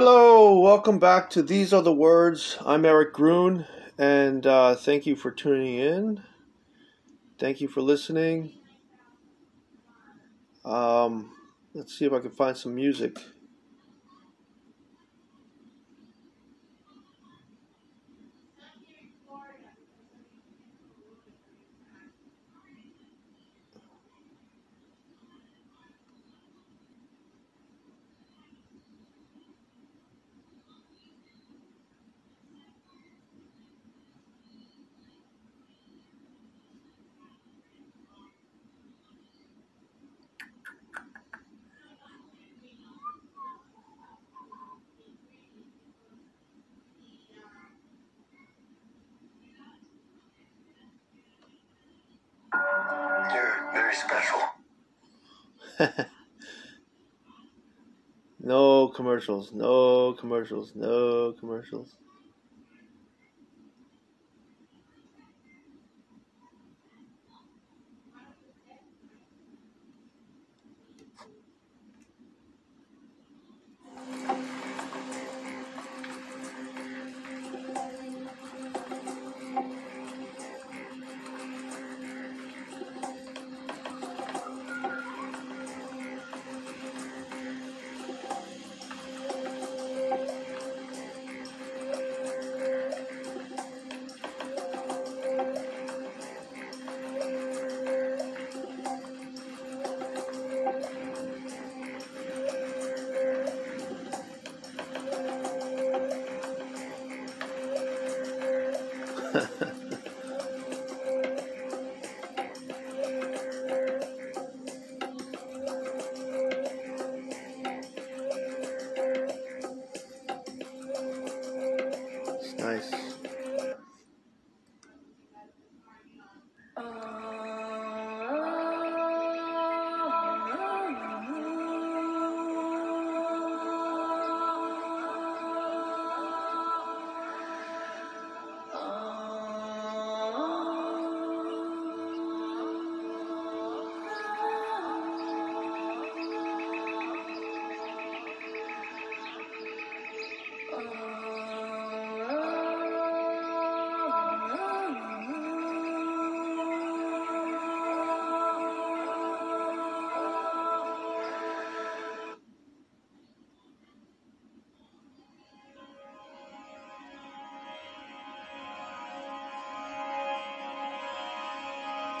Hello, welcome back to These Are the Words. I'm Eric Grun, and uh, thank you for tuning in. Thank you for listening. Um, let's see if I can find some music. Commercials, no commercials, no commercials.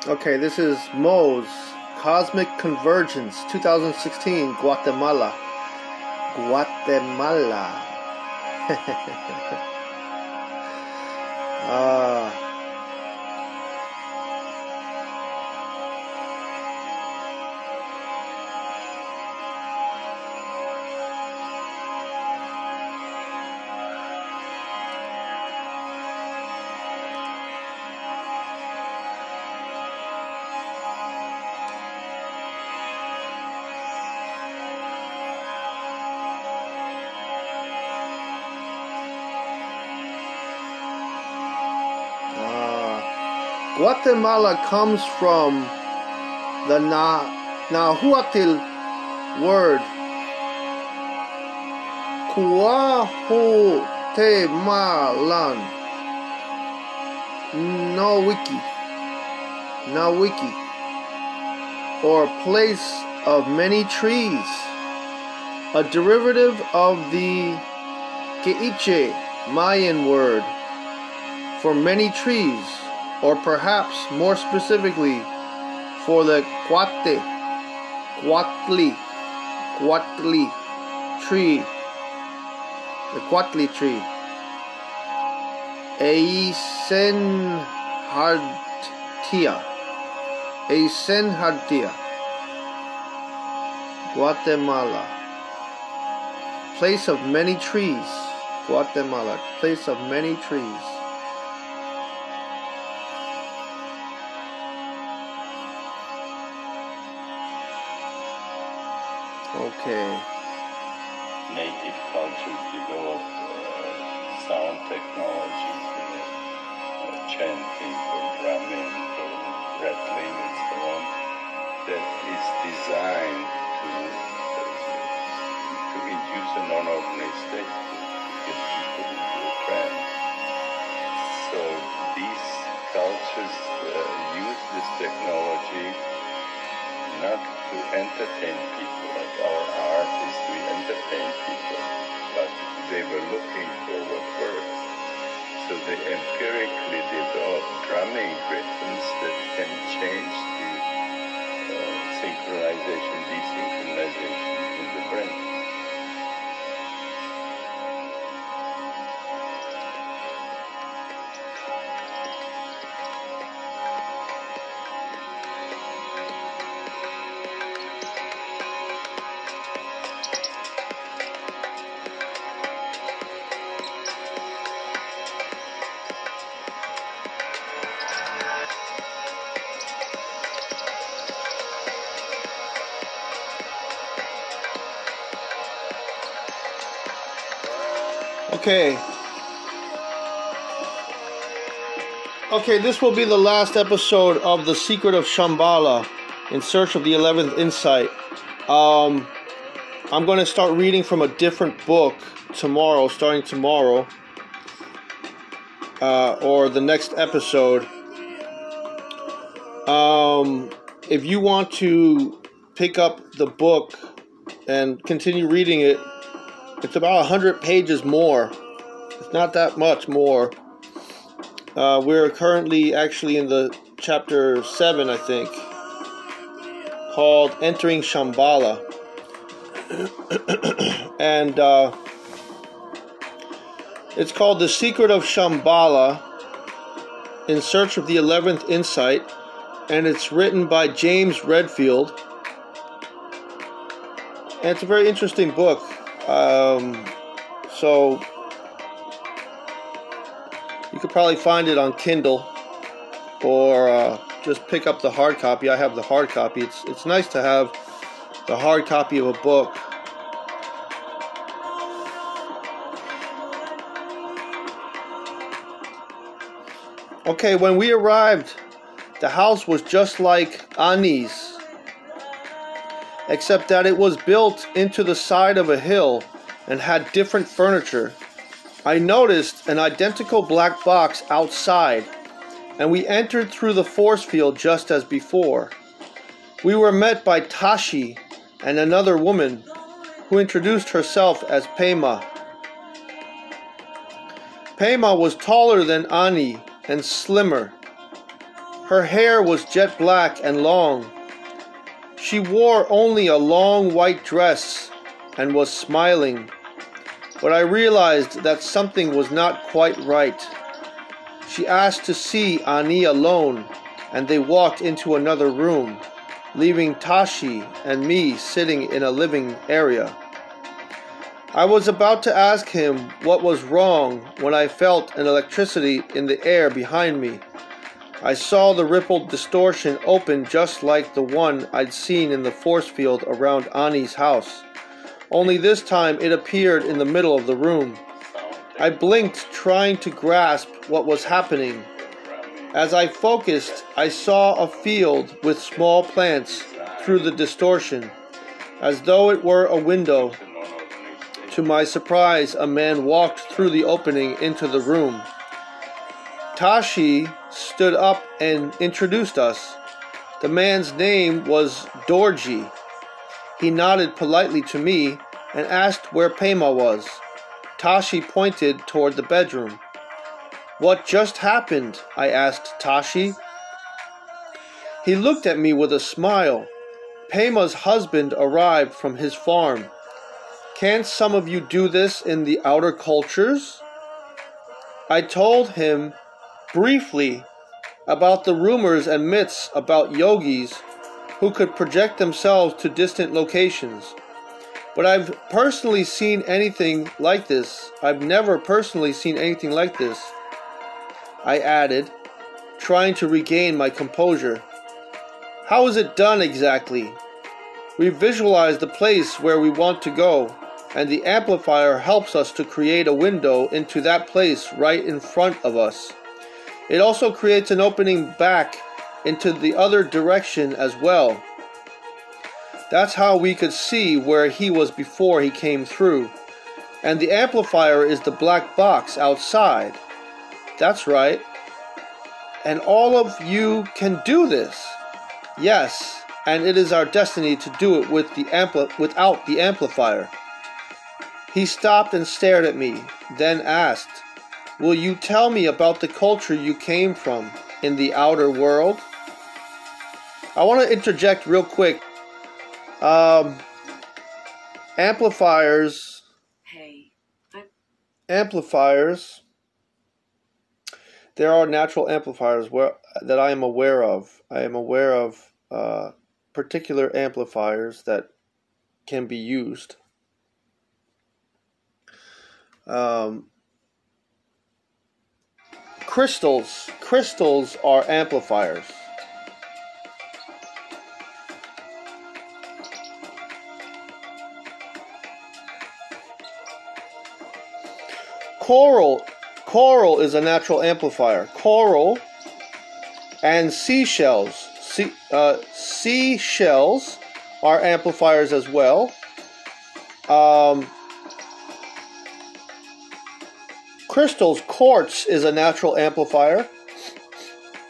Okay, this is Mo's Cosmic Convergence 2016 Guatemala. Guatemala. Guatemala comes from the Na Nahuatl word Cuauhtemalan. No wiki. No wiki. Or place of many trees. A derivative of the Quechua Mayan word for many trees, or perhaps more specifically for the Cuate, Cuatli, Cuatli tree, the Cuatli tree. Eysenhardtia, Eysenhardtia, Guatemala, place of many trees. Guatemala, place of many trees. Sound technologies, uh, chanting or drumming or rattling and so on, that is designed to, to induce an non-ordinary state to get people into a trance. So these cultures uh, use this technology not to entertain people like our art is to entertain people, but they were looking for drumming that can change the uh, synchronization, desynchronization in the brain. Okay. Okay, this will be the last episode of The Secret of Shambhala in Search of the 11th Insight. Um, I'm going to start reading from a different book tomorrow, starting tomorrow, uh, or the next episode. Um, if you want to pick up the book and continue reading it, it's about 100 pages more. It's not that much more. Uh, we're currently actually in the chapter 7, I think, called Entering Shambhala. and uh, it's called The Secret of Shambhala in Search of the 11th Insight. And it's written by James Redfield. And it's a very interesting book. Um, so you could probably find it on Kindle or uh, just pick up the hard copy. I have the hard copy. It's it's nice to have the hard copy of a book. Okay, when we arrived, the house was just like Ani's except that it was built into the side of a hill and had different furniture. I noticed an identical black box outside, and we entered through the force field just as before. We were met by Tashi and another woman who introduced herself as Pema. Pema was taller than Ani and slimmer. Her hair was jet black and long she wore only a long white dress and was smiling, but I realized that something was not quite right. She asked to see Ani alone, and they walked into another room, leaving Tashi and me sitting in a living area. I was about to ask him what was wrong when I felt an electricity in the air behind me. I saw the rippled distortion open just like the one I'd seen in the force field around Ani's house. Only this time it appeared in the middle of the room. I blinked, trying to grasp what was happening. As I focused, I saw a field with small plants through the distortion, as though it were a window. To my surprise, a man walked through the opening into the room. Tashi stood up and introduced us. The man's name was Dorji. He nodded politely to me and asked where Pema was. Tashi pointed toward the bedroom. What just happened? I asked Tashi. He looked at me with a smile. Pema's husband arrived from his farm. Can't some of you do this in the outer cultures? I told him briefly about the rumors and myths about yogis who could project themselves to distant locations. But I've personally seen anything like this. I've never personally seen anything like this. I added, trying to regain my composure. How is it done exactly? We visualize the place where we want to go, and the amplifier helps us to create a window into that place right in front of us. It also creates an opening back into the other direction as well. That's how we could see where he was before he came through. And the amplifier is the black box outside. That's right. And all of you can do this. Yes, and it is our destiny to do it with the ampli- without the amplifier. He stopped and stared at me, then asked, Will you tell me about the culture you came from in the outer world? I want to interject real quick. Um, amplifiers. Hey, I Amplifiers. There are natural amplifiers where, that I am aware of. I am aware of uh, particular amplifiers that can be used. Um, crystals. Crystals are amplifiers. Coral. Coral is a natural amplifier. Coral and seashells. Sea, uh, seashells are amplifiers as well. Um, crystals, quartz is a natural amplifier.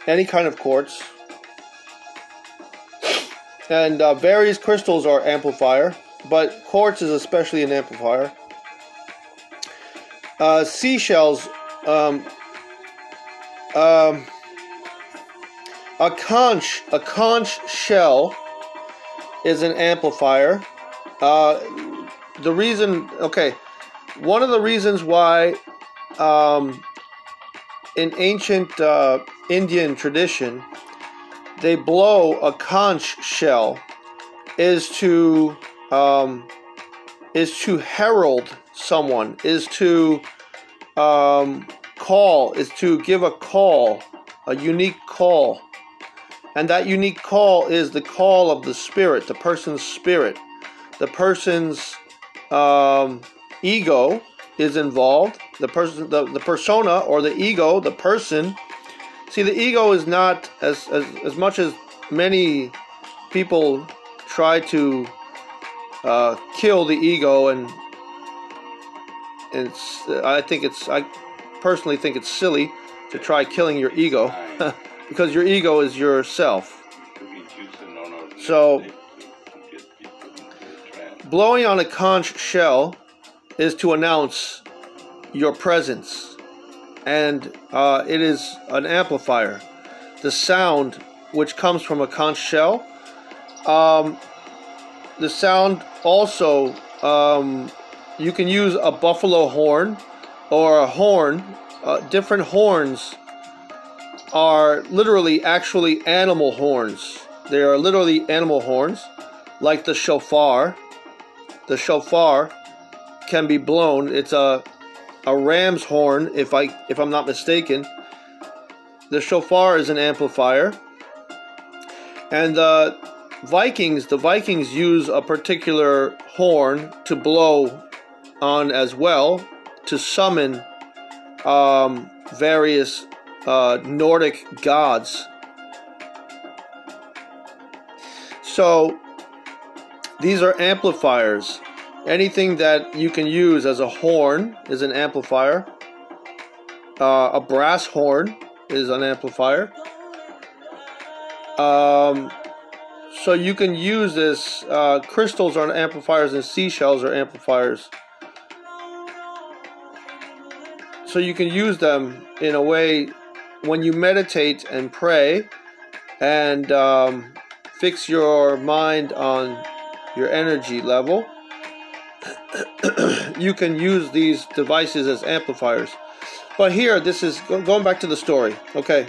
Any kind of quartz. And uh, various crystals are amplifier, but quartz is especially an amplifier. Uh, seashells, um, um, a conch, a conch shell is an amplifier. Uh, the reason, okay, one of the reasons why um, in ancient uh, Indian tradition they blow a conch shell is to um, is to herald someone, is to um, call, is to give a call, a unique call. And that unique call is the call of the spirit, the person's spirit. The person's um, ego is involved. The person, the, the persona or the ego, the person. See, the ego is not as, as, as much as many people try to uh, kill the ego and and I think it's I personally think it's silly to try killing your ego because your ego is yourself. So blowing on a conch shell is to announce your presence, and uh, it is an amplifier. The sound which comes from a conch shell. Um, the sound also um, you can use a buffalo horn or a horn. Uh, different horns are literally actually animal horns. They are literally animal horns, like the shofar. The shofar can be blown. It's a a ram's horn, if I if I'm not mistaken. The shofar is an amplifier, and the Vikings the Vikings use a particular horn to blow on as well to summon um, various uh, Nordic gods. So these are amplifiers. Anything that you can use as a horn is an amplifier. Uh, a brass horn is an amplifier. Um, so you can use this. Uh, crystals are amplifiers and seashells are amplifiers. So you can use them in a way when you meditate and pray and um, fix your mind on your energy level. you can use these devices as amplifiers. But here, this is going back to the story. Okay.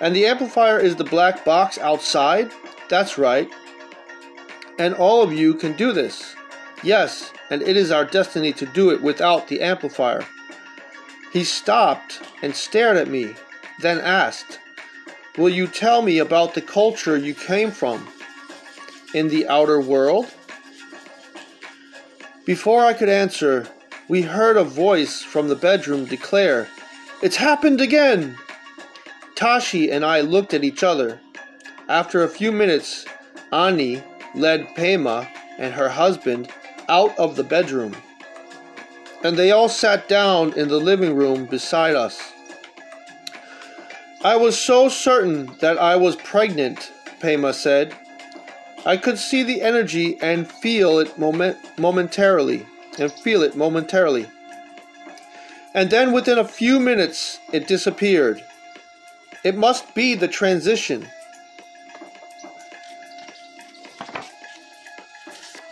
And the amplifier is the black box outside. That's right. And all of you can do this. Yes, and it is our destiny to do it without the amplifier. He stopped and stared at me, then asked, Will you tell me about the culture you came from in the outer world? Before I could answer, we heard a voice from the bedroom declare, It's happened again! Tashi and I looked at each other. After a few minutes, Ani led Pema and her husband out of the bedroom. and they all sat down in the living room beside us. I was so certain that I was pregnant, Pema said. I could see the energy and feel it moment- momentarily, and feel it momentarily. And then within a few minutes, it disappeared. It must be the transition.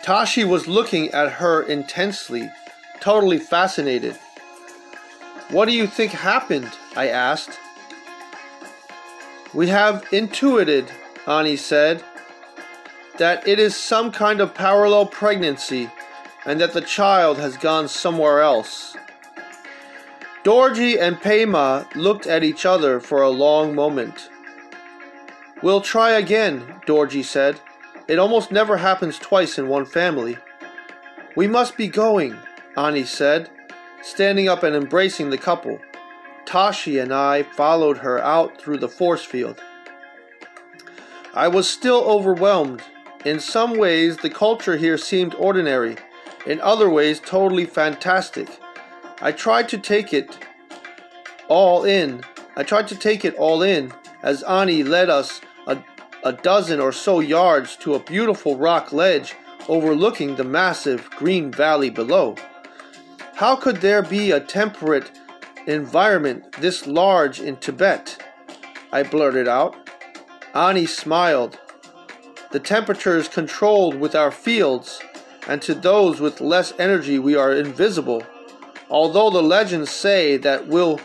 Tashi was looking at her intensely, totally fascinated. What do you think happened? I asked. We have intuited, Ani said, that it is some kind of parallel pregnancy and that the child has gone somewhere else. Dorji and Pema looked at each other for a long moment. We'll try again, Dorji said. It almost never happens twice in one family. We must be going, Ani said, standing up and embracing the couple. Tashi and I followed her out through the force field. I was still overwhelmed. In some ways, the culture here seemed ordinary, in other ways, totally fantastic. I tried to take it all in. I tried to take it all in as Ani led us a, a dozen or so yards to a beautiful rock ledge overlooking the massive green valley below. How could there be a temperate environment this large in Tibet? I blurted out. Ani smiled. The temperature is controlled with our fields, and to those with less energy we are invisible. Although the legends say that will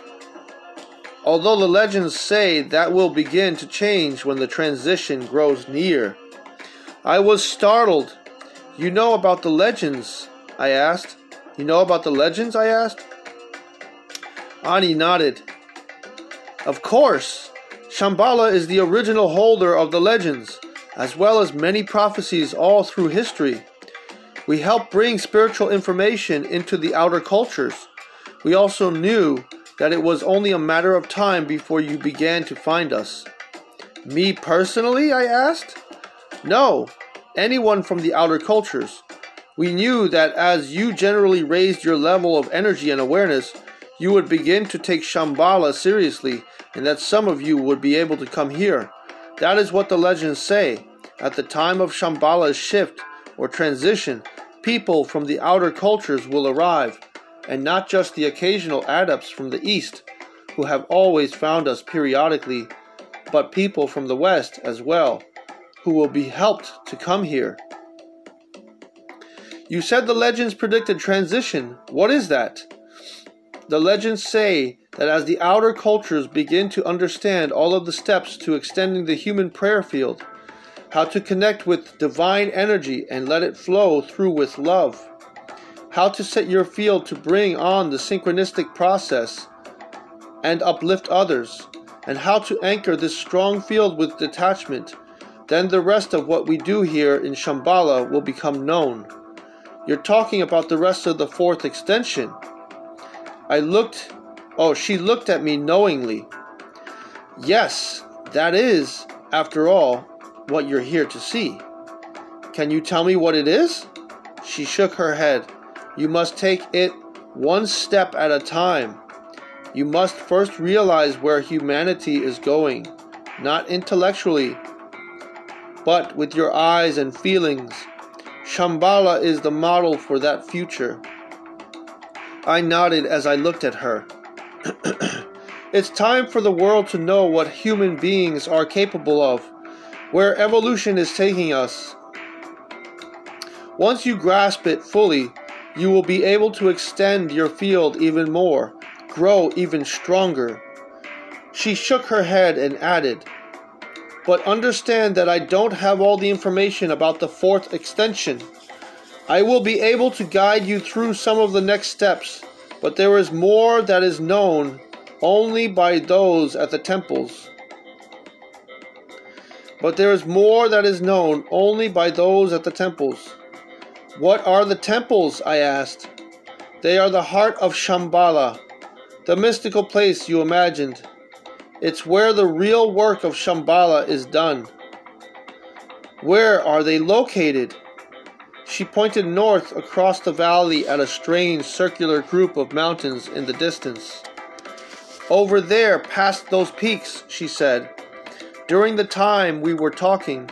although the legends say that will begin to change when the transition grows near. I was startled. You know about the legends? I asked. You know about the legends? I asked. Ani nodded. Of course. Shambhala is the original holder of the legends, as well as many prophecies all through history. We help bring spiritual information into the outer cultures. We also knew that it was only a matter of time before you began to find us. Me personally? I asked. No, anyone from the outer cultures. We knew that as you generally raised your level of energy and awareness, you would begin to take Shambhala seriously, and that some of you would be able to come here. That is what the legends say. At the time of Shambhala's shift or transition, people from the outer cultures will arrive, and not just the occasional adepts from the east, who have always found us periodically, but people from the west as well, who will be helped to come here. You said the legends predicted transition. What is that? The legends say that as the outer cultures begin to understand all of the steps to extending the human prayer field, how to connect with divine energy and let it flow through with love, how to set your field to bring on the synchronistic process and uplift others, and how to anchor this strong field with detachment, then the rest of what we do here in Shambhala will become known. You're talking about the rest of the fourth extension. I looked, oh, she looked at me knowingly. Yes, that is, after all, what you're here to see. Can you tell me what it is? She shook her head. You must take it one step at a time. You must first realize where humanity is going, not intellectually, but with your eyes and feelings. Shambhala is the model for that future. I nodded as I looked at her. it's time for the world to know what human beings are capable of, where evolution is taking us. Once you grasp it fully, you will be able to extend your field even more, grow even stronger. She shook her head and added, But understand that I don't have all the information about the fourth extension. I will be able to guide you through some of the next steps, but there is more that is known only by those at the temples. But there is more that is known only by those at the temples. What are the temples? I asked. They are the heart of Shambhala, the mystical place you imagined. It's where the real work of Shambhala is done. Where are they located? She pointed north across the valley at a strange circular group of mountains in the distance. Over there, past those peaks, she said. During the time we were talking,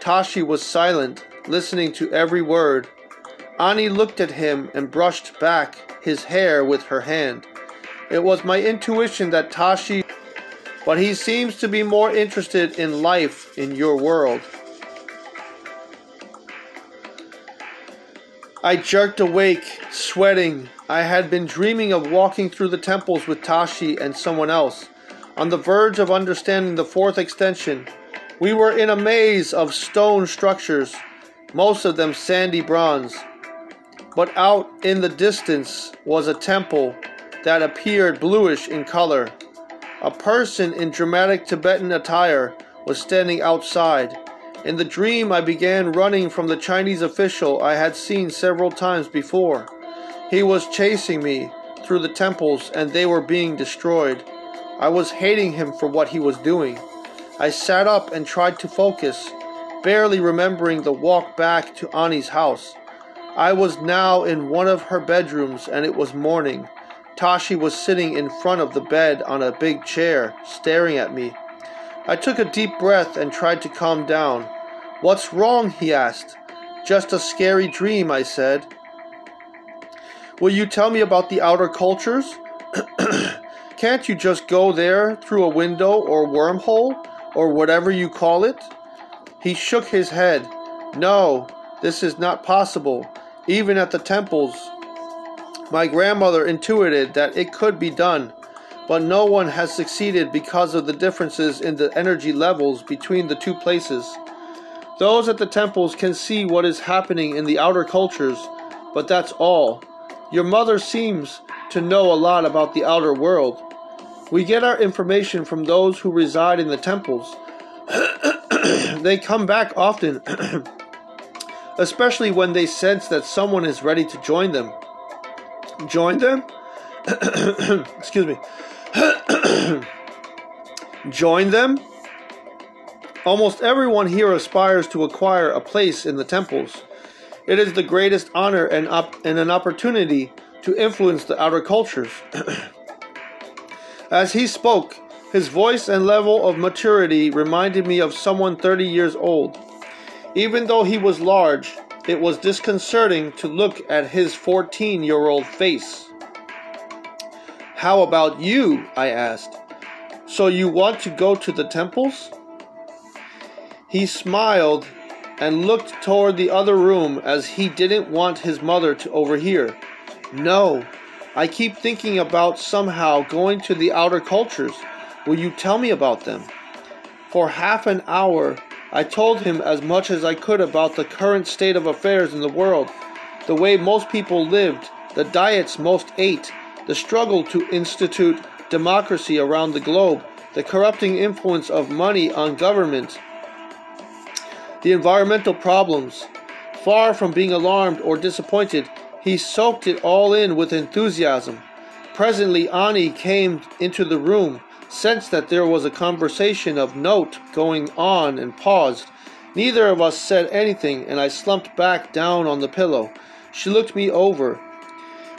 Tashi was silent, listening to every word. Ani looked at him and brushed back his hair with her hand. It was my intuition that Tashi, but he seems to be more interested in life in your world. I jerked awake, sweating. I had been dreaming of walking through the temples with Tashi and someone else, on the verge of understanding the fourth extension. We were in a maze of stone structures, most of them sandy bronze. But out in the distance was a temple that appeared bluish in color. A person in dramatic Tibetan attire was standing outside. In the dream, I began running from the Chinese official I had seen several times before. He was chasing me through the temples and they were being destroyed. I was hating him for what he was doing. I sat up and tried to focus, barely remembering the walk back to Ani's house. I was now in one of her bedrooms and it was morning. Tashi was sitting in front of the bed on a big chair, staring at me. I took a deep breath and tried to calm down. What's wrong? he asked. Just a scary dream, I said. Will you tell me about the outer cultures? Can't you just go there through a window or wormhole, or whatever you call it? He shook his head. No, this is not possible, even at the temples. My grandmother intuited that it could be done, but no one has succeeded because of the differences in the energy levels between the two places. Those at the temples can see what is happening in the outer cultures, but that's all. Your mother seems to know a lot about the outer world. We get our information from those who reside in the temples. they come back often, especially when they sense that someone is ready to join them. Join them? Excuse me. Join them? Almost everyone here aspires to acquire a place in the temples. It is the greatest honor and, op- and an opportunity to influence the outer cultures. As he spoke, his voice and level of maturity reminded me of someone 30 years old. Even though he was large, it was disconcerting to look at his 14 year old face. How about you? I asked. So you want to go to the temples? He smiled and looked toward the other room as he didn't want his mother to overhear. No, I keep thinking about somehow going to the outer cultures. Will you tell me about them? For half an hour, I told him as much as I could about the current state of affairs in the world, the way most people lived, the diets most ate, the struggle to institute democracy around the globe, the corrupting influence of money on government, the environmental problems. Far from being alarmed or disappointed, he soaked it all in with enthusiasm. Presently, Ani came into the room, sensed that there was a conversation of note going on, and paused. Neither of us said anything, and I slumped back down on the pillow. She looked me over.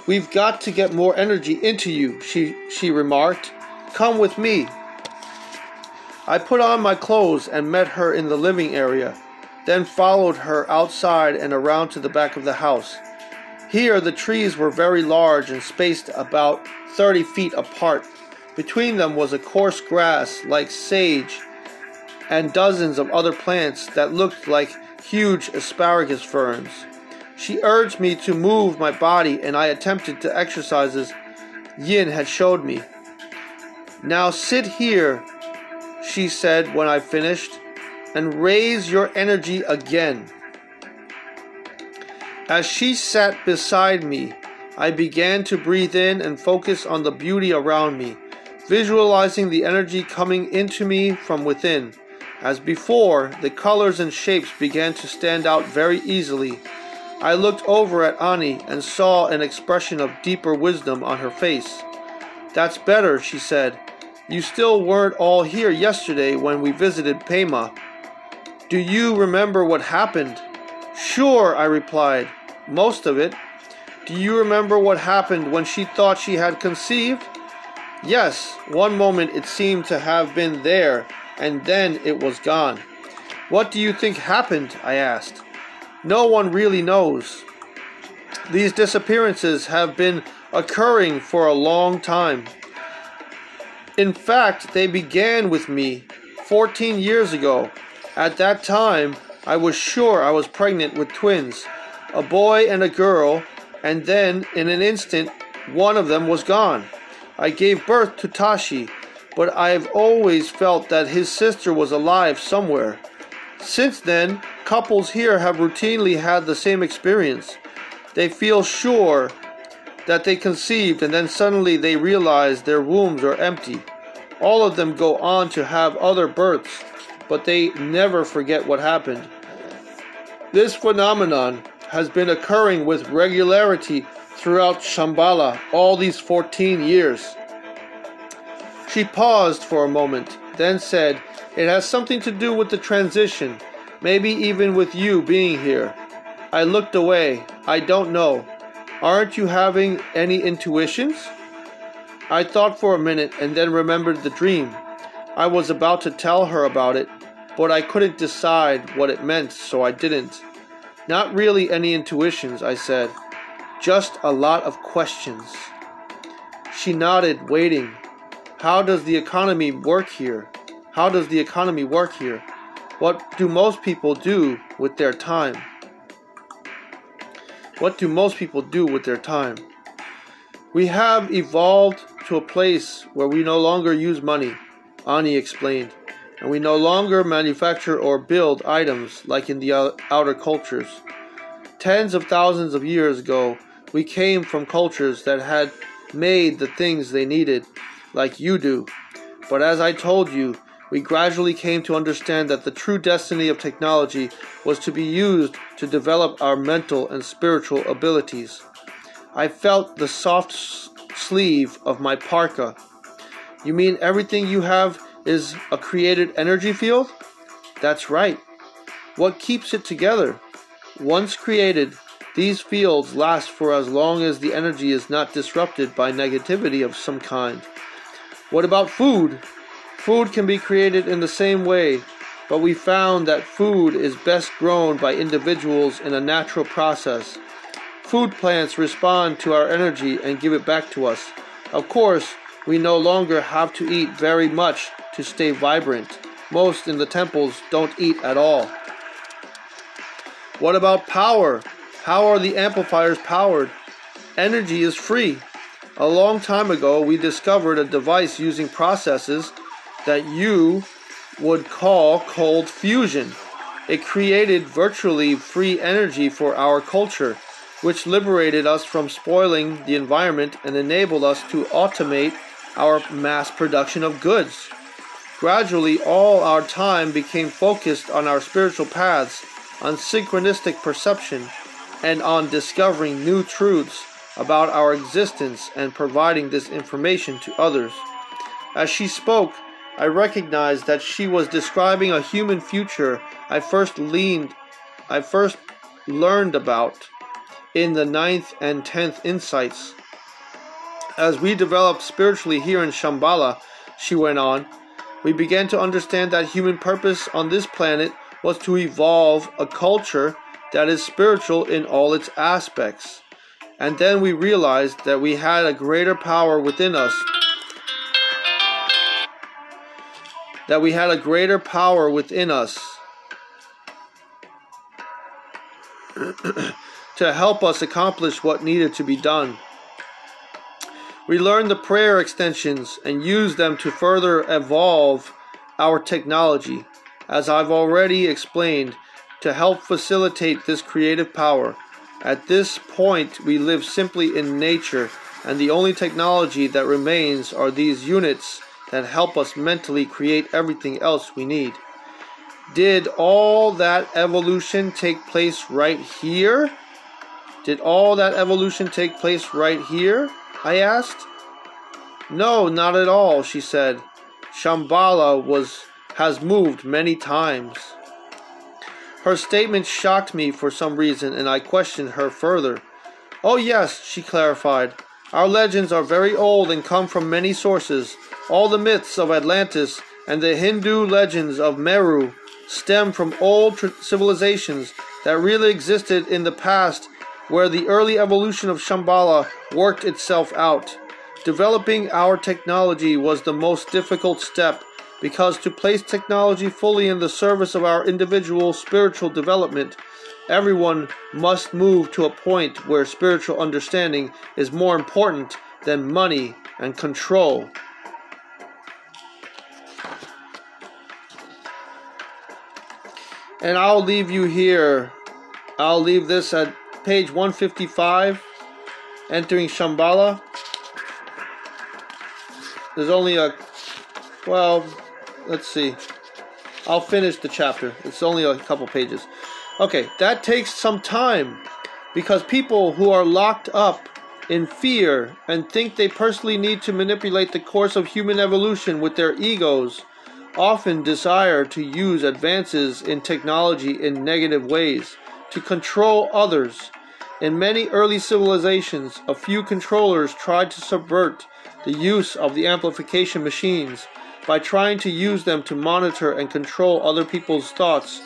We've got to get more energy into you, she, she remarked. Come with me. I put on my clothes and met her in the living area then followed her outside and around to the back of the house. Here the trees were very large and spaced about 30 feet apart. Between them was a coarse grass like sage and dozens of other plants that looked like huge asparagus ferns. She urged me to move my body and I attempted the exercises Yin had showed me. Now sit here, she said when I finished and raise your energy again. As she sat beside me, I began to breathe in and focus on the beauty around me, visualizing the energy coming into me from within. As before, the colors and shapes began to stand out very easily. I looked over at Ani and saw an expression of deeper wisdom on her face. That's better, she said. You still weren't all here yesterday when we visited Pema. Do you remember what happened? Sure, I replied. Most of it. Do you remember what happened when she thought she had conceived? Yes, one moment it seemed to have been there, and then it was gone. What do you think happened? I asked. No one really knows. These disappearances have been occurring for a long time. In fact, they began with me 14 years ago. At that time, I was sure I was pregnant with twins, a boy and a girl, and then, in an instant, one of them was gone. I gave birth to Tashi, but I've always felt that his sister was alive somewhere. Since then, couples here have routinely had the same experience. They feel sure that they conceived and then suddenly they realize their wombs are empty. All of them go on to have other births, but they never forget what happened. This phenomenon has been occurring with regularity throughout Shambhala all these 14 years. She paused for a moment, then said, It has something to do with the transition, maybe even with you being here. I looked away. I don't know. Aren't you having any intuitions? I thought for a minute and then remembered the dream. I was about to tell her about it, but I couldn't decide what it meant, so I didn't. Not really any intuitions, I said. Just a lot of questions. She nodded, waiting. How does the economy work here? How does the economy work here? What do most people do with their time? What do most people do with their time? We have evolved to a place where we no longer use money, Ani explained, and we no longer manufacture or build items like in the outer cultures. Tens of thousands of years ago, we came from cultures that had made the things they needed, like you do. But as I told you, we gradually came to understand that the true destiny of technology was to be used to develop our mental and spiritual abilities. I felt the soft sleeve of my parka. You mean everything you have is a created energy field? That's right. What keeps it together? Once created, these fields last for as long as the energy is not disrupted by negativity of some kind. What about food? Food can be created in the same way, but we found that food is best grown by individuals in a natural process. Food plants respond to our energy and give it back to us. Of course, we no longer have to eat very much to stay vibrant. Most in the temples don't eat at all. What about power? How are the amplifiers powered? Energy is free. A long time ago, we discovered a device using processes that you would call cold fusion. It created virtually free energy for our culture, which liberated us from spoiling the environment and enabled us to automate our mass production of goods. Gradually, all our time became focused on our spiritual paths, on synchronistic perception, and on discovering new truths about our existence and providing this information to others. As she spoke, I recognized that she was describing a human future I first leaned I first learned about in the ninth and tenth insights. As we developed spiritually here in Shambhala, she went on, we began to understand that human purpose on this planet was to evolve a culture that is spiritual in all its aspects. And then we realized that we had a greater power within us. That we had a greater power within us to help us accomplish what needed to be done. We learned the prayer extensions and used them to further evolve our technology. As I've already explained, to help facilitate this creative power. At this point, we live simply in nature, and the only technology that remains are these units that help us mentally create everything else we need. Did all that evolution take place right here? Did all that evolution take place right here? I asked. No, not at all, she said. Shambhala was has moved many times. Her statement shocked me for some reason, and I questioned her further. Oh, yes, she clarified. Our legends are very old and come from many sources. All the myths of Atlantis and the Hindu legends of Meru stem from old civilizations that really existed in the past where the early evolution of Shambhala worked itself out. Developing our technology was the most difficult step because to place technology fully in the service of our individual spiritual development, everyone must move to a point where spiritual understanding is more important than money and control. And I'll leave you here. I'll leave this at page 155, entering Shambhala. There's only a, well, let's see. I'll finish the chapter. It's only a couple pages. Okay, that takes some time because people who are locked up in fear and think they personally need to manipulate the course of human evolution with their egos often desire to use advances in technology in negative ways to control others. In many early civilizations, a few controllers tried to subvert the use of the amplification machines by trying to use them to monitor and control other people's thoughts.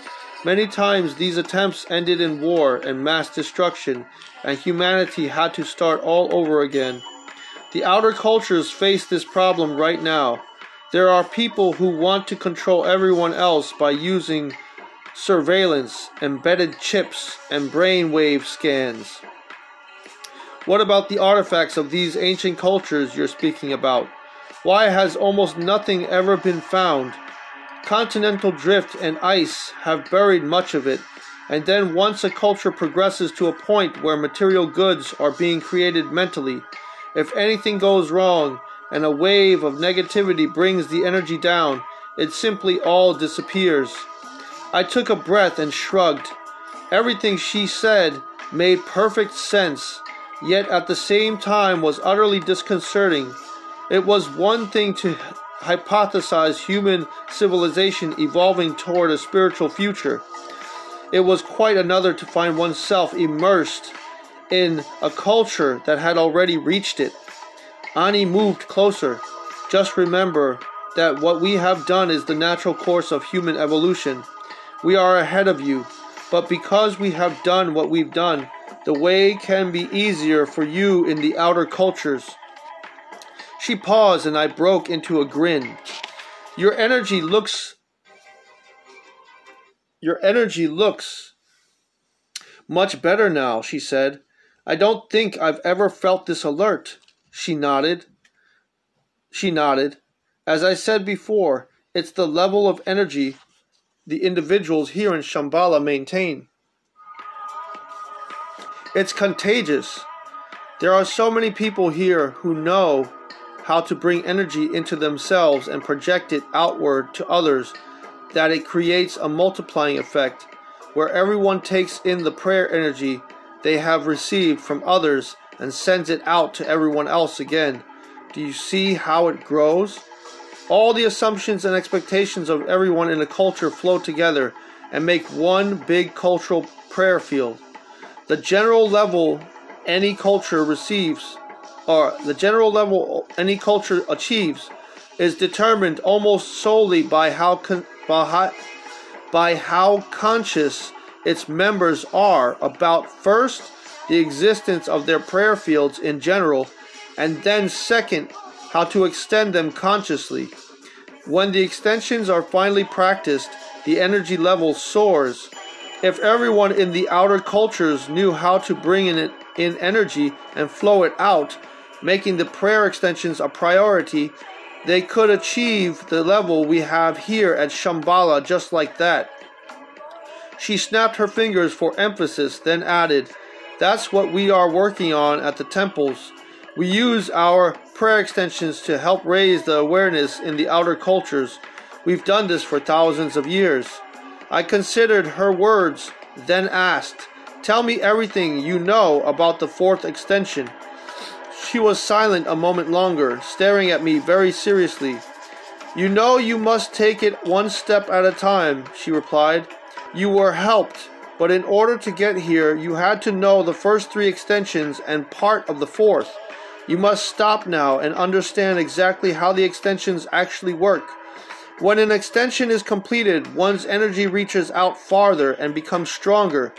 Many times these attempts ended in war and mass destruction, and humanity had to start all over again. The outer cultures face this problem right now. There are people who want to control everyone else by using surveillance, embedded chips, and brainwave scans. What about the artifacts of these ancient cultures you're speaking about? Why has almost nothing ever been found? Continental drift and ice have buried much of it, and then once a culture progresses to a point where material goods are being created mentally, if anything goes wrong and a wave of negativity brings the energy down, it simply all disappears. I took a breath and shrugged. Everything she said made perfect sense yet at the same time was utterly disconcerting. It was one thing to hypothesize human civilization evolving toward a spiritual future. It was quite another to find oneself immersed in a culture that had already reached it. Ani moved closer. Just remember that what we have done is the natural course of human evolution. We are ahead of you, but because we have done what we've done, the way can be easier for you in the outer cultures. She paused and I broke into a grin. Your energy looks. Your energy looks much better now, she said. I don't think I've ever felt this alert. She nodded. She nodded. As I said before, it's the level of energy the individuals here in Shambhala maintain. It's contagious. There are so many people here who know how to bring energy into themselves and project it outward to others that it creates a multiplying effect where everyone takes in the prayer energy they have received from others and sends it out to everyone else again. Do you see how it grows? All the assumptions and expectations of everyone in a culture flow together and make one big cultural prayer field. The general level any culture receives, or the general level any culture achieves, is determined almost solely by how con- by how, by how conscious its members are about first the existence of their prayer fields in general, and then second how to extend them consciously. When the extensions are finally practiced, the energy level soars if everyone in the outer cultures knew how to bring in, it, in energy and flow it out, making the prayer extensions a priority, they could achieve the level we have here at Shambhala just like that. She snapped her fingers for emphasis, then added, That's what we are working on at the temples. We use our prayer extensions to help raise the awareness in the outer cultures. We've done this for thousands of years. I considered her words, then asked, Tell me everything you know about the fourth extension. She was silent a moment longer, staring at me very seriously. You know you must take it one step at a time, she replied. You were helped, but in order to get here, you had to know the first three extensions and part of the fourth. You must stop now and understand exactly how the extensions actually work. When an extension is completed, one's energy reaches out farther and becomes stronger.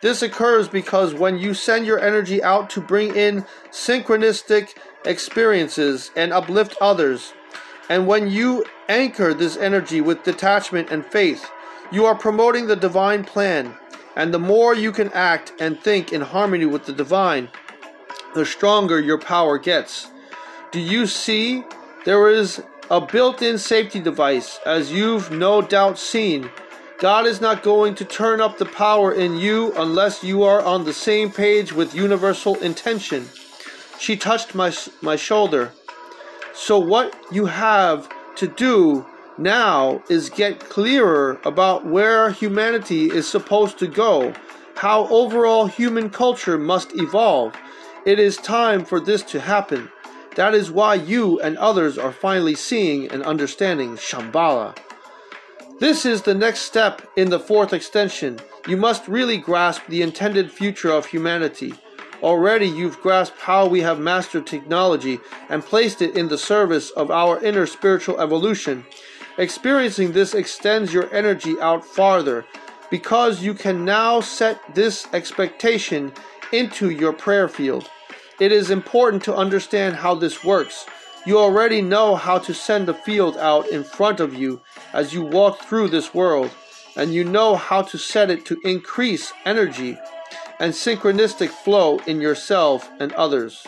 This occurs because when you send your energy out to bring in synchronistic experiences and uplift others, and when you anchor this energy with detachment and faith, you are promoting the divine plan. And the more you can act and think in harmony with the divine, the stronger your power gets. Do you see? There is a built in safety device, as you've no doubt seen. God is not going to turn up the power in you unless you are on the same page with universal intention. She touched my, my shoulder. So, what you have to do now is get clearer about where humanity is supposed to go, how overall human culture must evolve. It is time for this to happen. That is why you and others are finally seeing and understanding Shambhala. This is the next step in the fourth extension. You must really grasp the intended future of humanity. Already you've grasped how we have mastered technology and placed it in the service of our inner spiritual evolution. Experiencing this extends your energy out farther because you can now set this expectation into your prayer field. It is important to understand how this works. You already know how to send the field out in front of you as you walk through this world, and you know how to set it to increase energy and synchronistic flow in yourself and others.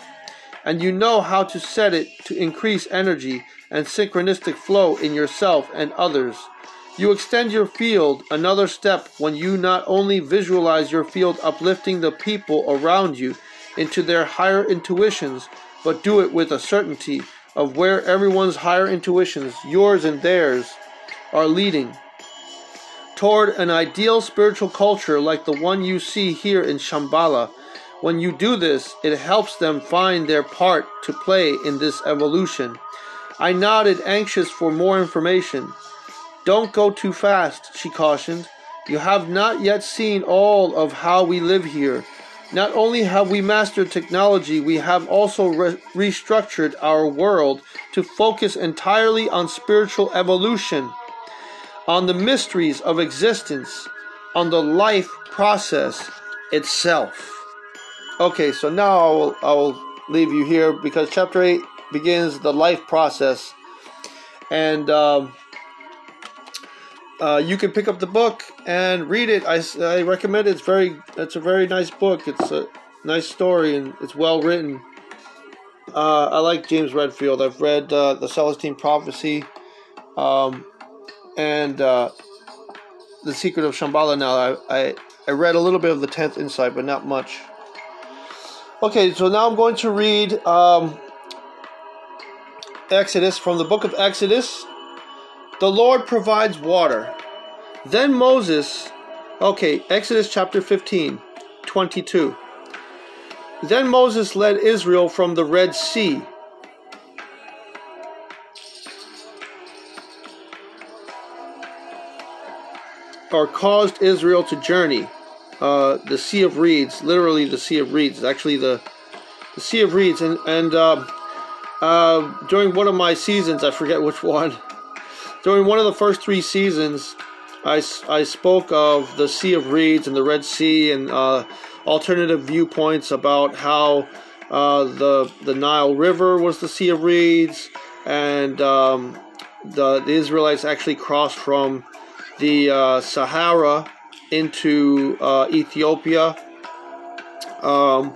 And you know how to set it to increase energy and synchronistic flow in yourself and others. You extend your field another step when you not only visualize your field uplifting the people around you into their higher intuitions, but do it with a certainty of where everyone's higher intuitions, yours and theirs, are leading toward an ideal spiritual culture like the one you see here in Shambhala. When you do this, it helps them find their part to play in this evolution. I nodded, anxious for more information. Don't go too fast, she cautioned. You have not yet seen all of how we live here. Not only have we mastered technology, we have also re- restructured our world to focus entirely on spiritual evolution, on the mysteries of existence, on the life process itself. Okay, so now I will, I will leave you here because chapter 8 begins the life process. And. Um, uh, you can pick up the book and read it. I, I recommend it. It's very it's a very nice book. It's a nice story and it's well written. Uh, I like James Redfield. I've read uh, the Celestine Prophecy um, and uh, the Secret of Shambhala. Now I, I I read a little bit of the Tenth Insight, but not much. Okay, so now I'm going to read um, Exodus from the book of Exodus, the Lord provides water. Then Moses, okay, Exodus chapter 15, 22. Then Moses led Israel from the Red Sea. Or caused Israel to journey. Uh, the Sea of Reeds, literally the Sea of Reeds, actually the the Sea of Reeds, and and uh, uh, during one of my seasons, I forget which one, during one of the first three seasons, I, I spoke of the Sea of Reeds and the Red Sea and uh, alternative viewpoints about how uh, the the Nile River was the Sea of Reeds, and um, the, the Israelites actually crossed from the uh, Sahara into uh, Ethiopia. Um,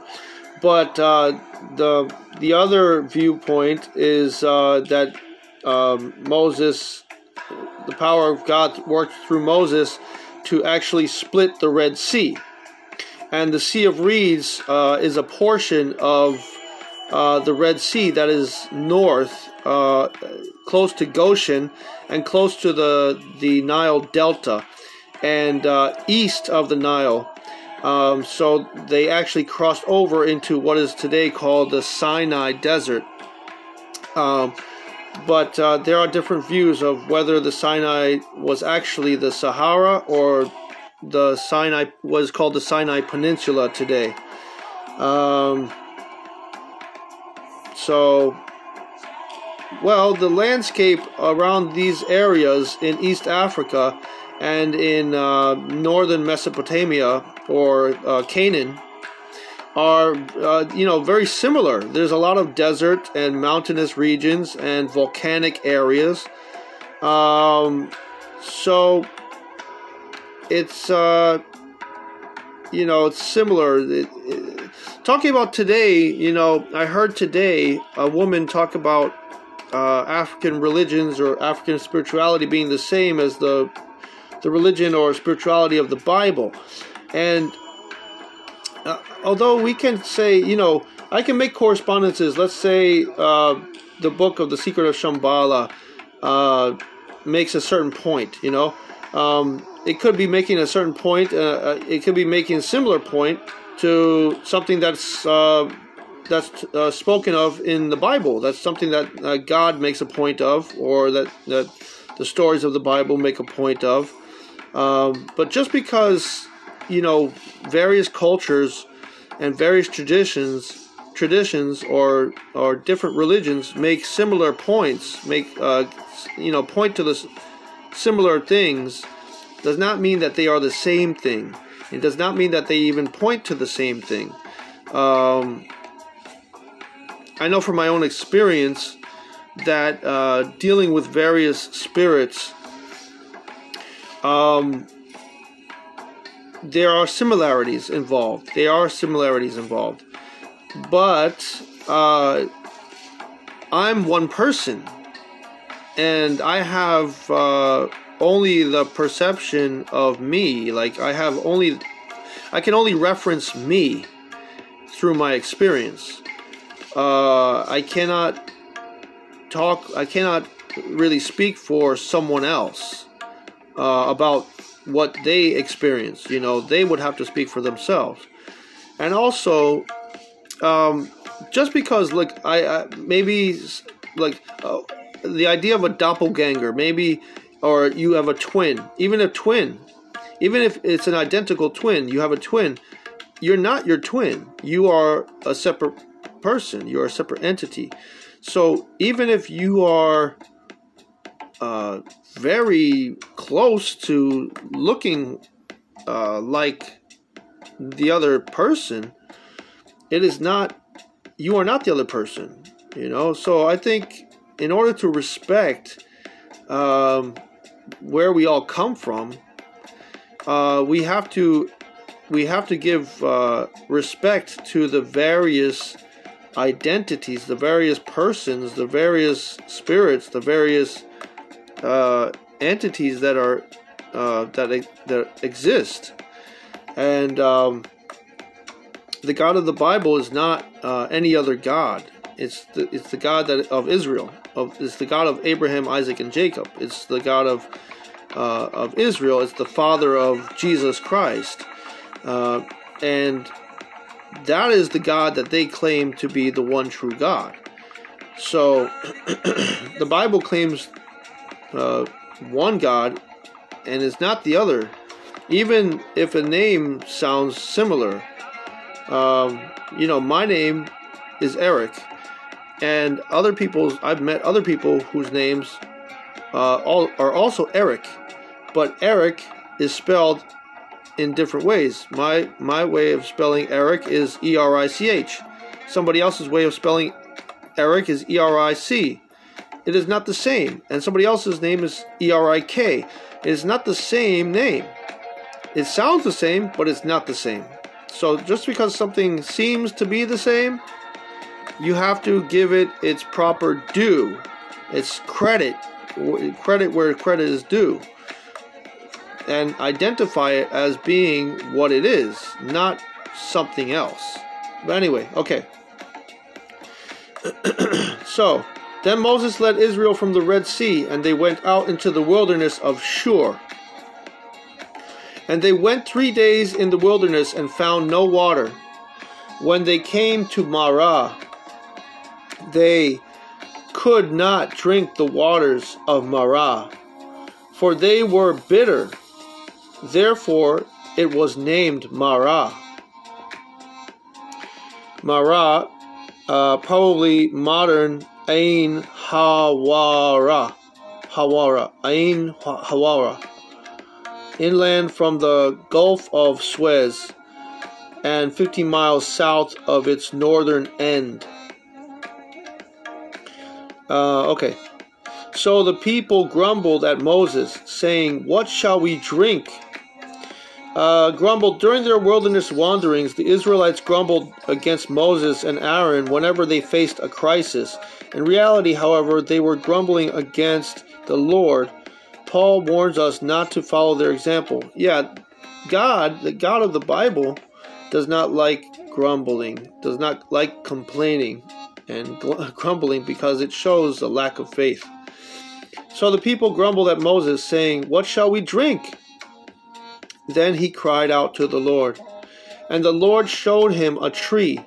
but uh, the the other viewpoint is uh, that um, Moses the power of God worked through Moses to actually split the Red Sea. And the Sea of Reeds uh, is a portion of uh, the Red Sea that is north, close to Goshen, and close to the, the Nile Delta, and uh, east of the Nile. Um, so they actually crossed over into what is today called the Sinai Desert. Um, but uh, there are different views of whether the Sinai was actually the Sahara or the Sinai was called the Sinai Peninsula today. Um, so, well, the landscape around these areas in East Africa and in uh, northern Mesopotamia or uh, Canaan are uh, you know very similar. There's a lot of desert and mountainous regions and volcanic areas. Um, so it's uh, you know it's similar. It, it, talking about today, you know, I heard today a woman talk about uh, African religions or African spirituality being the same as the the religion or spirituality of the Bible, and uh, although we can say, you know, I can make correspondences. Let's say uh, the book of the Secret of Shambhala uh, makes a certain point. You know, um, it could be making a certain point. Uh, uh, it could be making a similar point to something that's uh, that's spoken of in the Bible. That's something that God makes a point of, or that that the stories of the Bible make a point of. Um, but just because you know various cultures and various traditions traditions or or different religions make similar points make uh, you know point to the similar things does not mean that they are the same thing it does not mean that they even point to the same thing um, I know from my own experience that uh, dealing with various spirits um, there are similarities involved. There are similarities involved. But uh, I'm one person, and I have uh, only the perception of me. Like, I have only, I can only reference me through my experience. Uh, I cannot talk, I cannot really speak for someone else uh, about what they experience. You know, they would have to speak for themselves. And also, um, just because, like, I, I maybe, like, uh, the idea of a doppelganger, maybe, or you have a twin, even a twin, even if it's an identical twin, you have a twin, you're not your twin. You are a separate person, you're a separate entity. So even if you are uh, very close to looking uh, like the other person, it is not, you are not the other person, you know? So I think in order to respect um, where we all come from, uh, we have to we have to give uh, respect to the various identities, the various persons, the various spirits, the various uh, entities that are uh, that that exist, and um, the God of the Bible is not uh, any other God. It's the it's the God that of Israel. Of it's the God of Abraham, Isaac, and Jacob. It's the God of uh, of Israel. It's the Father of Jesus Christ, uh, and that is the God that they claim to be the one true God. So the Bible claims uh, one God and is not the other, even if a name sounds similar. Um, you know, my name is Eric, and other people's I've met other people whose names uh, all, are also Eric, but Eric is spelled in different ways. My my way of spelling Eric is E R I C H. Somebody else's way of spelling Eric is E R I C. It is not the same. And somebody else's name is E R I K. It is not the same name. It sounds the same, but it's not the same. So just because something seems to be the same, you have to give it its proper due, its credit, credit where credit is due, and identify it as being what it is, not something else. But anyway, okay. so, then Moses led Israel from the Red Sea, and they went out into the wilderness of Shur. And they went three days in the wilderness and found no water. When they came to Marah, they could not drink the waters of Marah, for they were bitter. Therefore, it was named Mara. Mara, uh, probably modern Ain Hawara. Hawara. Ain Hawara. Inland from the Gulf of Suez and 50 miles south of its northern end. Uh, okay. So the people grumbled at Moses, saying, What shall we drink? Uh, grumbled during their wilderness wanderings. The Israelites grumbled against Moses and Aaron whenever they faced a crisis. In reality, however, they were grumbling against the Lord. Paul warns us not to follow their example. Yeah, God, the God of the Bible, does not like grumbling, does not like complaining and grumbling because it shows a lack of faith. So the people grumbled at Moses, saying, What shall we drink? Then he cried out to the Lord. And the Lord showed him a tree,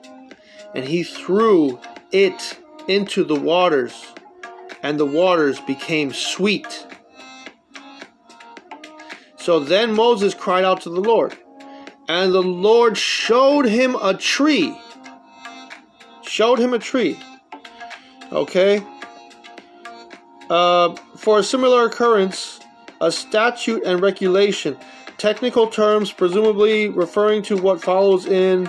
and he threw it into the waters, and the waters became sweet. So then Moses cried out to the Lord, and the Lord showed him a tree. Showed him a tree. Okay? Uh, for a similar occurrence, a statute and regulation, technical terms presumably referring to what follows in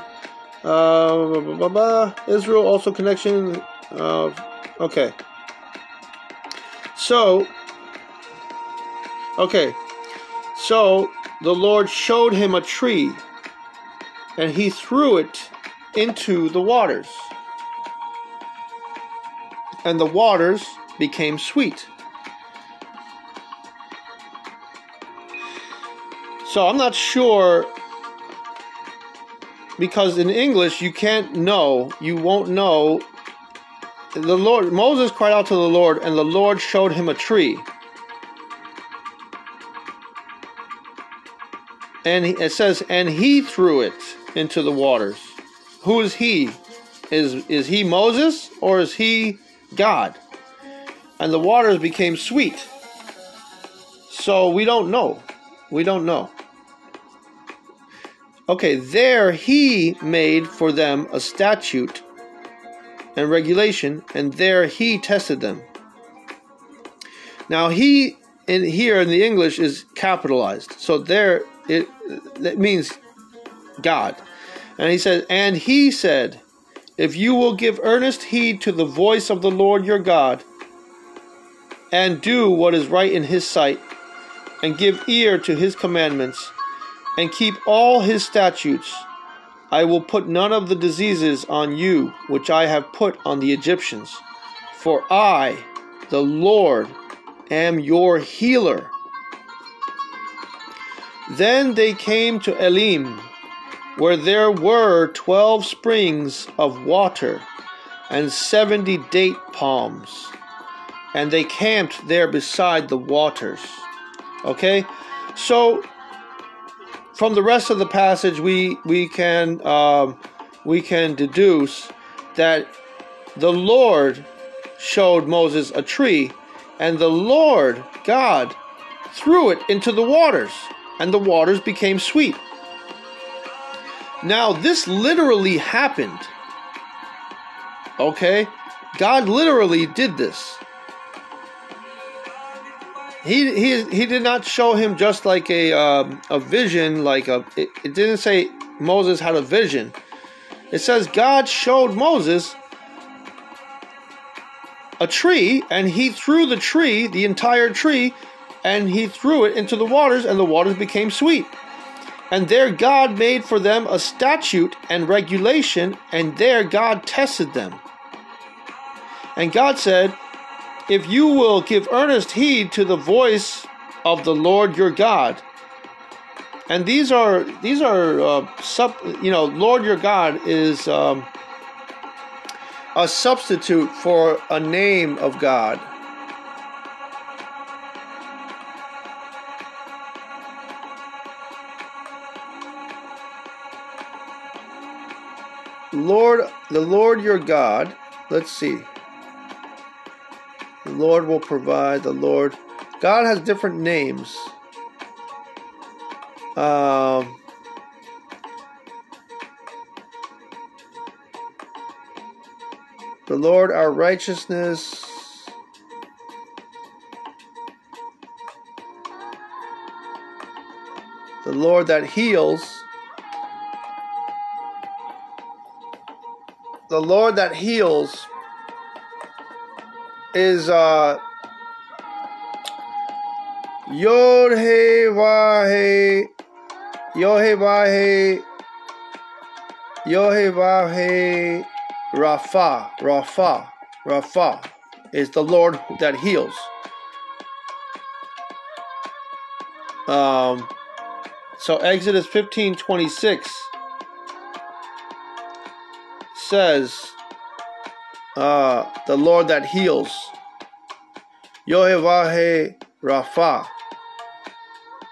uh, blah, blah, blah, Israel, also connection. Uh, okay. So, okay. So the Lord showed him a tree, and he threw it into the waters. And the waters became sweet. So I'm not sure because in English you can't know, you won't know. The Lord Moses cried out to the Lord and the Lord showed him a tree. And it says and he threw it into the waters. Who is he? Is is he Moses or is he God? And the waters became sweet. So we don't know. We don't know. Okay, there he made for them a statute and regulation, and there he tested them. Now he in here in the English is capitalized, so there it that means God. And he said, and he said, if you will give earnest heed to the voice of the Lord your God, and do what is right in his sight, and give ear to his commandments and keep all his statutes, I will put none of the diseases on you which I have put on the Egyptians. For I, the Lord, am your healer. Then they came to Elim, where there were twelve springs of water and seventy date palms, and they camped there beside the waters. Okay, so from the rest of the passage, we we can um, we can deduce that the Lord showed Moses a tree, and the Lord God threw it into the waters, and the waters became sweet. Now, this literally happened. Okay? God literally did this. He, he, he did not show him just like a, um, a vision, like a. It, it didn't say Moses had a vision. It says God showed Moses a tree, and he threw the tree, the entire tree, and he threw it into the waters, and the waters became sweet. And there God made for them a statute and regulation, and there God tested them. And God said, if you will give earnest heed to the voice of the Lord your God. And these are these are uh, sub, you know Lord your God is um, a substitute for a name of God. Lord, the Lord your God. Let's see. The Lord will provide. The Lord. God has different names. Um, the Lord our righteousness. The Lord that heals. The Lord that heals is uh Yod He Vahe Yohevahe Yohevahe Rapha Rapha Rapha is the Lord that heals. Um so Exodus 15:26 says uh, the Lord that heals. Yohevahe Rapha.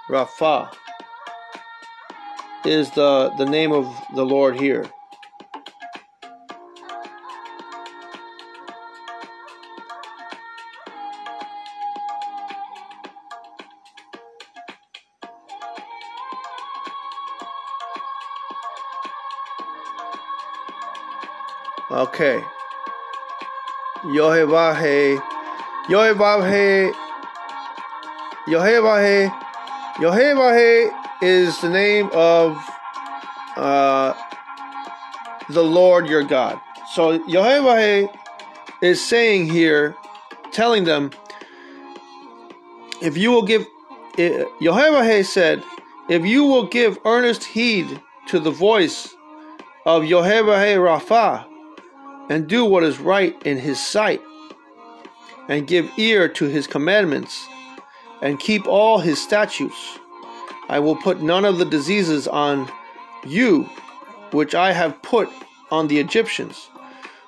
Rapha is the, the name of the Lord here. Okay. Yohevahe, Yohevahe, Yohevahe, Yohevahe is the name of uh, the Lord your God. So Yohevahe is saying here, telling them, if you will give, Yohevahe said, if you will give earnest heed to the voice of Yohevahe Rapha, and do what is right in his sight, and give ear to his commandments, and keep all his statutes. I will put none of the diseases on you which I have put on the Egyptians,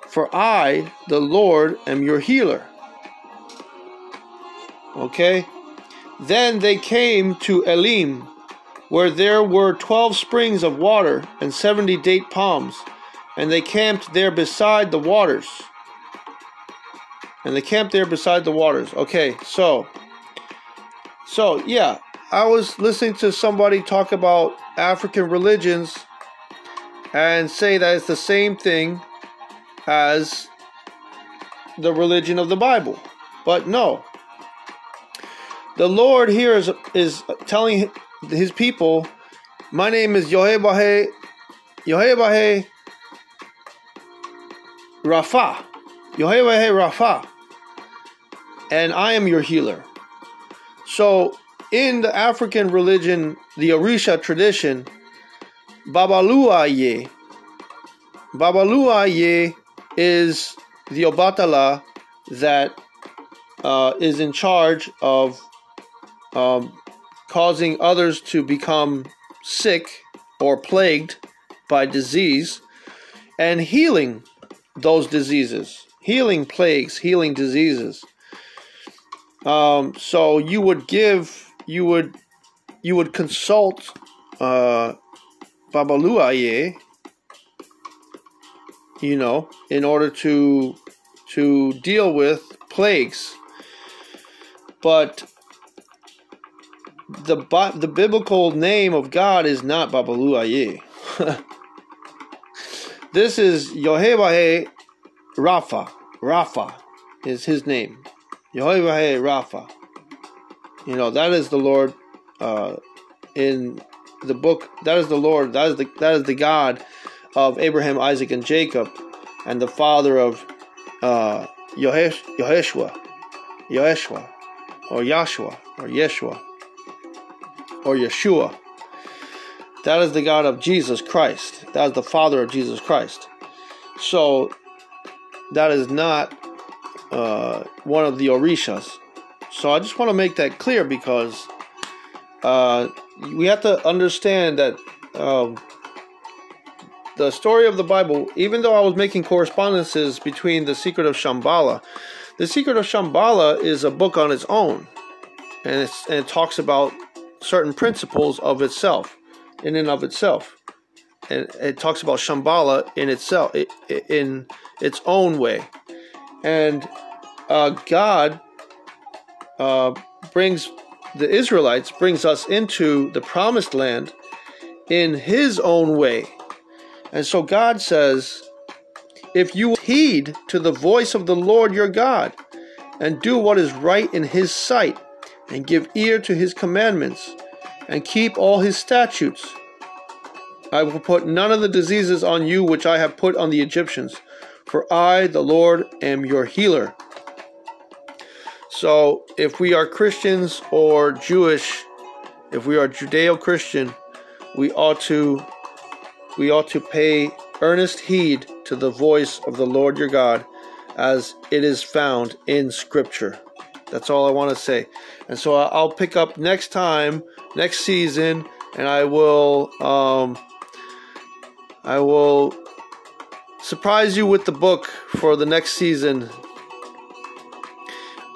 for I, the Lord, am your healer. Okay? Then they came to Elim, where there were twelve springs of water and seventy date palms and they camped there beside the waters. And they camped there beside the waters. Okay, so so yeah, I was listening to somebody talk about African religions and say that it's the same thing as the religion of the Bible. But no. The Lord here is is telling his people, my name is Yohebahe Yohebahe Rapha, Yehovah Rapha, and I am your healer. So, in the African religion, the Orisha tradition, Babaluaye, Babaluaye is the Obatala that uh, is in charge of um, causing others to become sick or plagued by disease. And healing those diseases, healing plagues, healing diseases. Um, so you would give, you would, you would consult uh, Babaluaye, you know, in order to to deal with plagues. But the the biblical name of God is not Babaluaye. This is Yehovah Rafa. Rafa is his name. Yehovah Rafa. You know, that is the Lord uh, in the book. That is the Lord. That is the that is the God of Abraham, Isaac, and Jacob, and the father of uh, Yehosh, Yehoshua, Yehoshua, or Yahshua, or Yeshua, or Yeshua. That is the God of Jesus Christ. That is the Father of Jesus Christ. So that is not uh, one of the Orishas. So I just want to make that clear because uh, we have to understand that um, the story of the Bible, even though I was making correspondences between the Secret of Shambhala, the Secret of Shambhala is a book on its own, and, and it talks about certain principles of itself in and of itself. And it talks about Shambhala in itself, in its own way. And uh, God uh, brings the Israelites, brings us into the promised land in His own way. And so God says, if you heed to the voice of the Lord your God, and do what is right in his sight, and give ear to his commandments, and keep all his statutes. I will put none of the diseases on you which I have put on the Egyptians, for I, the Lord, am your healer. So, if we are Christians or Jewish, if we are Judeo-Christian, we ought to we ought to pay earnest heed to the voice of the Lord your God as it is found in scripture. That's all I want to say. And so I'll pick up next time, next season, and I will um, I will surprise you with the book for the next season.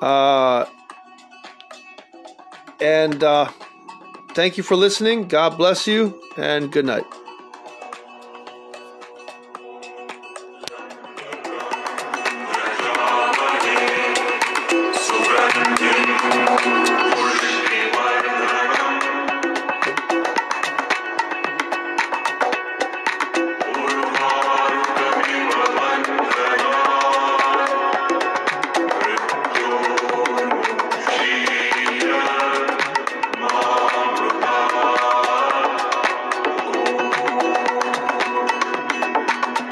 Uh, and uh, thank you for listening. God bless you, and good night.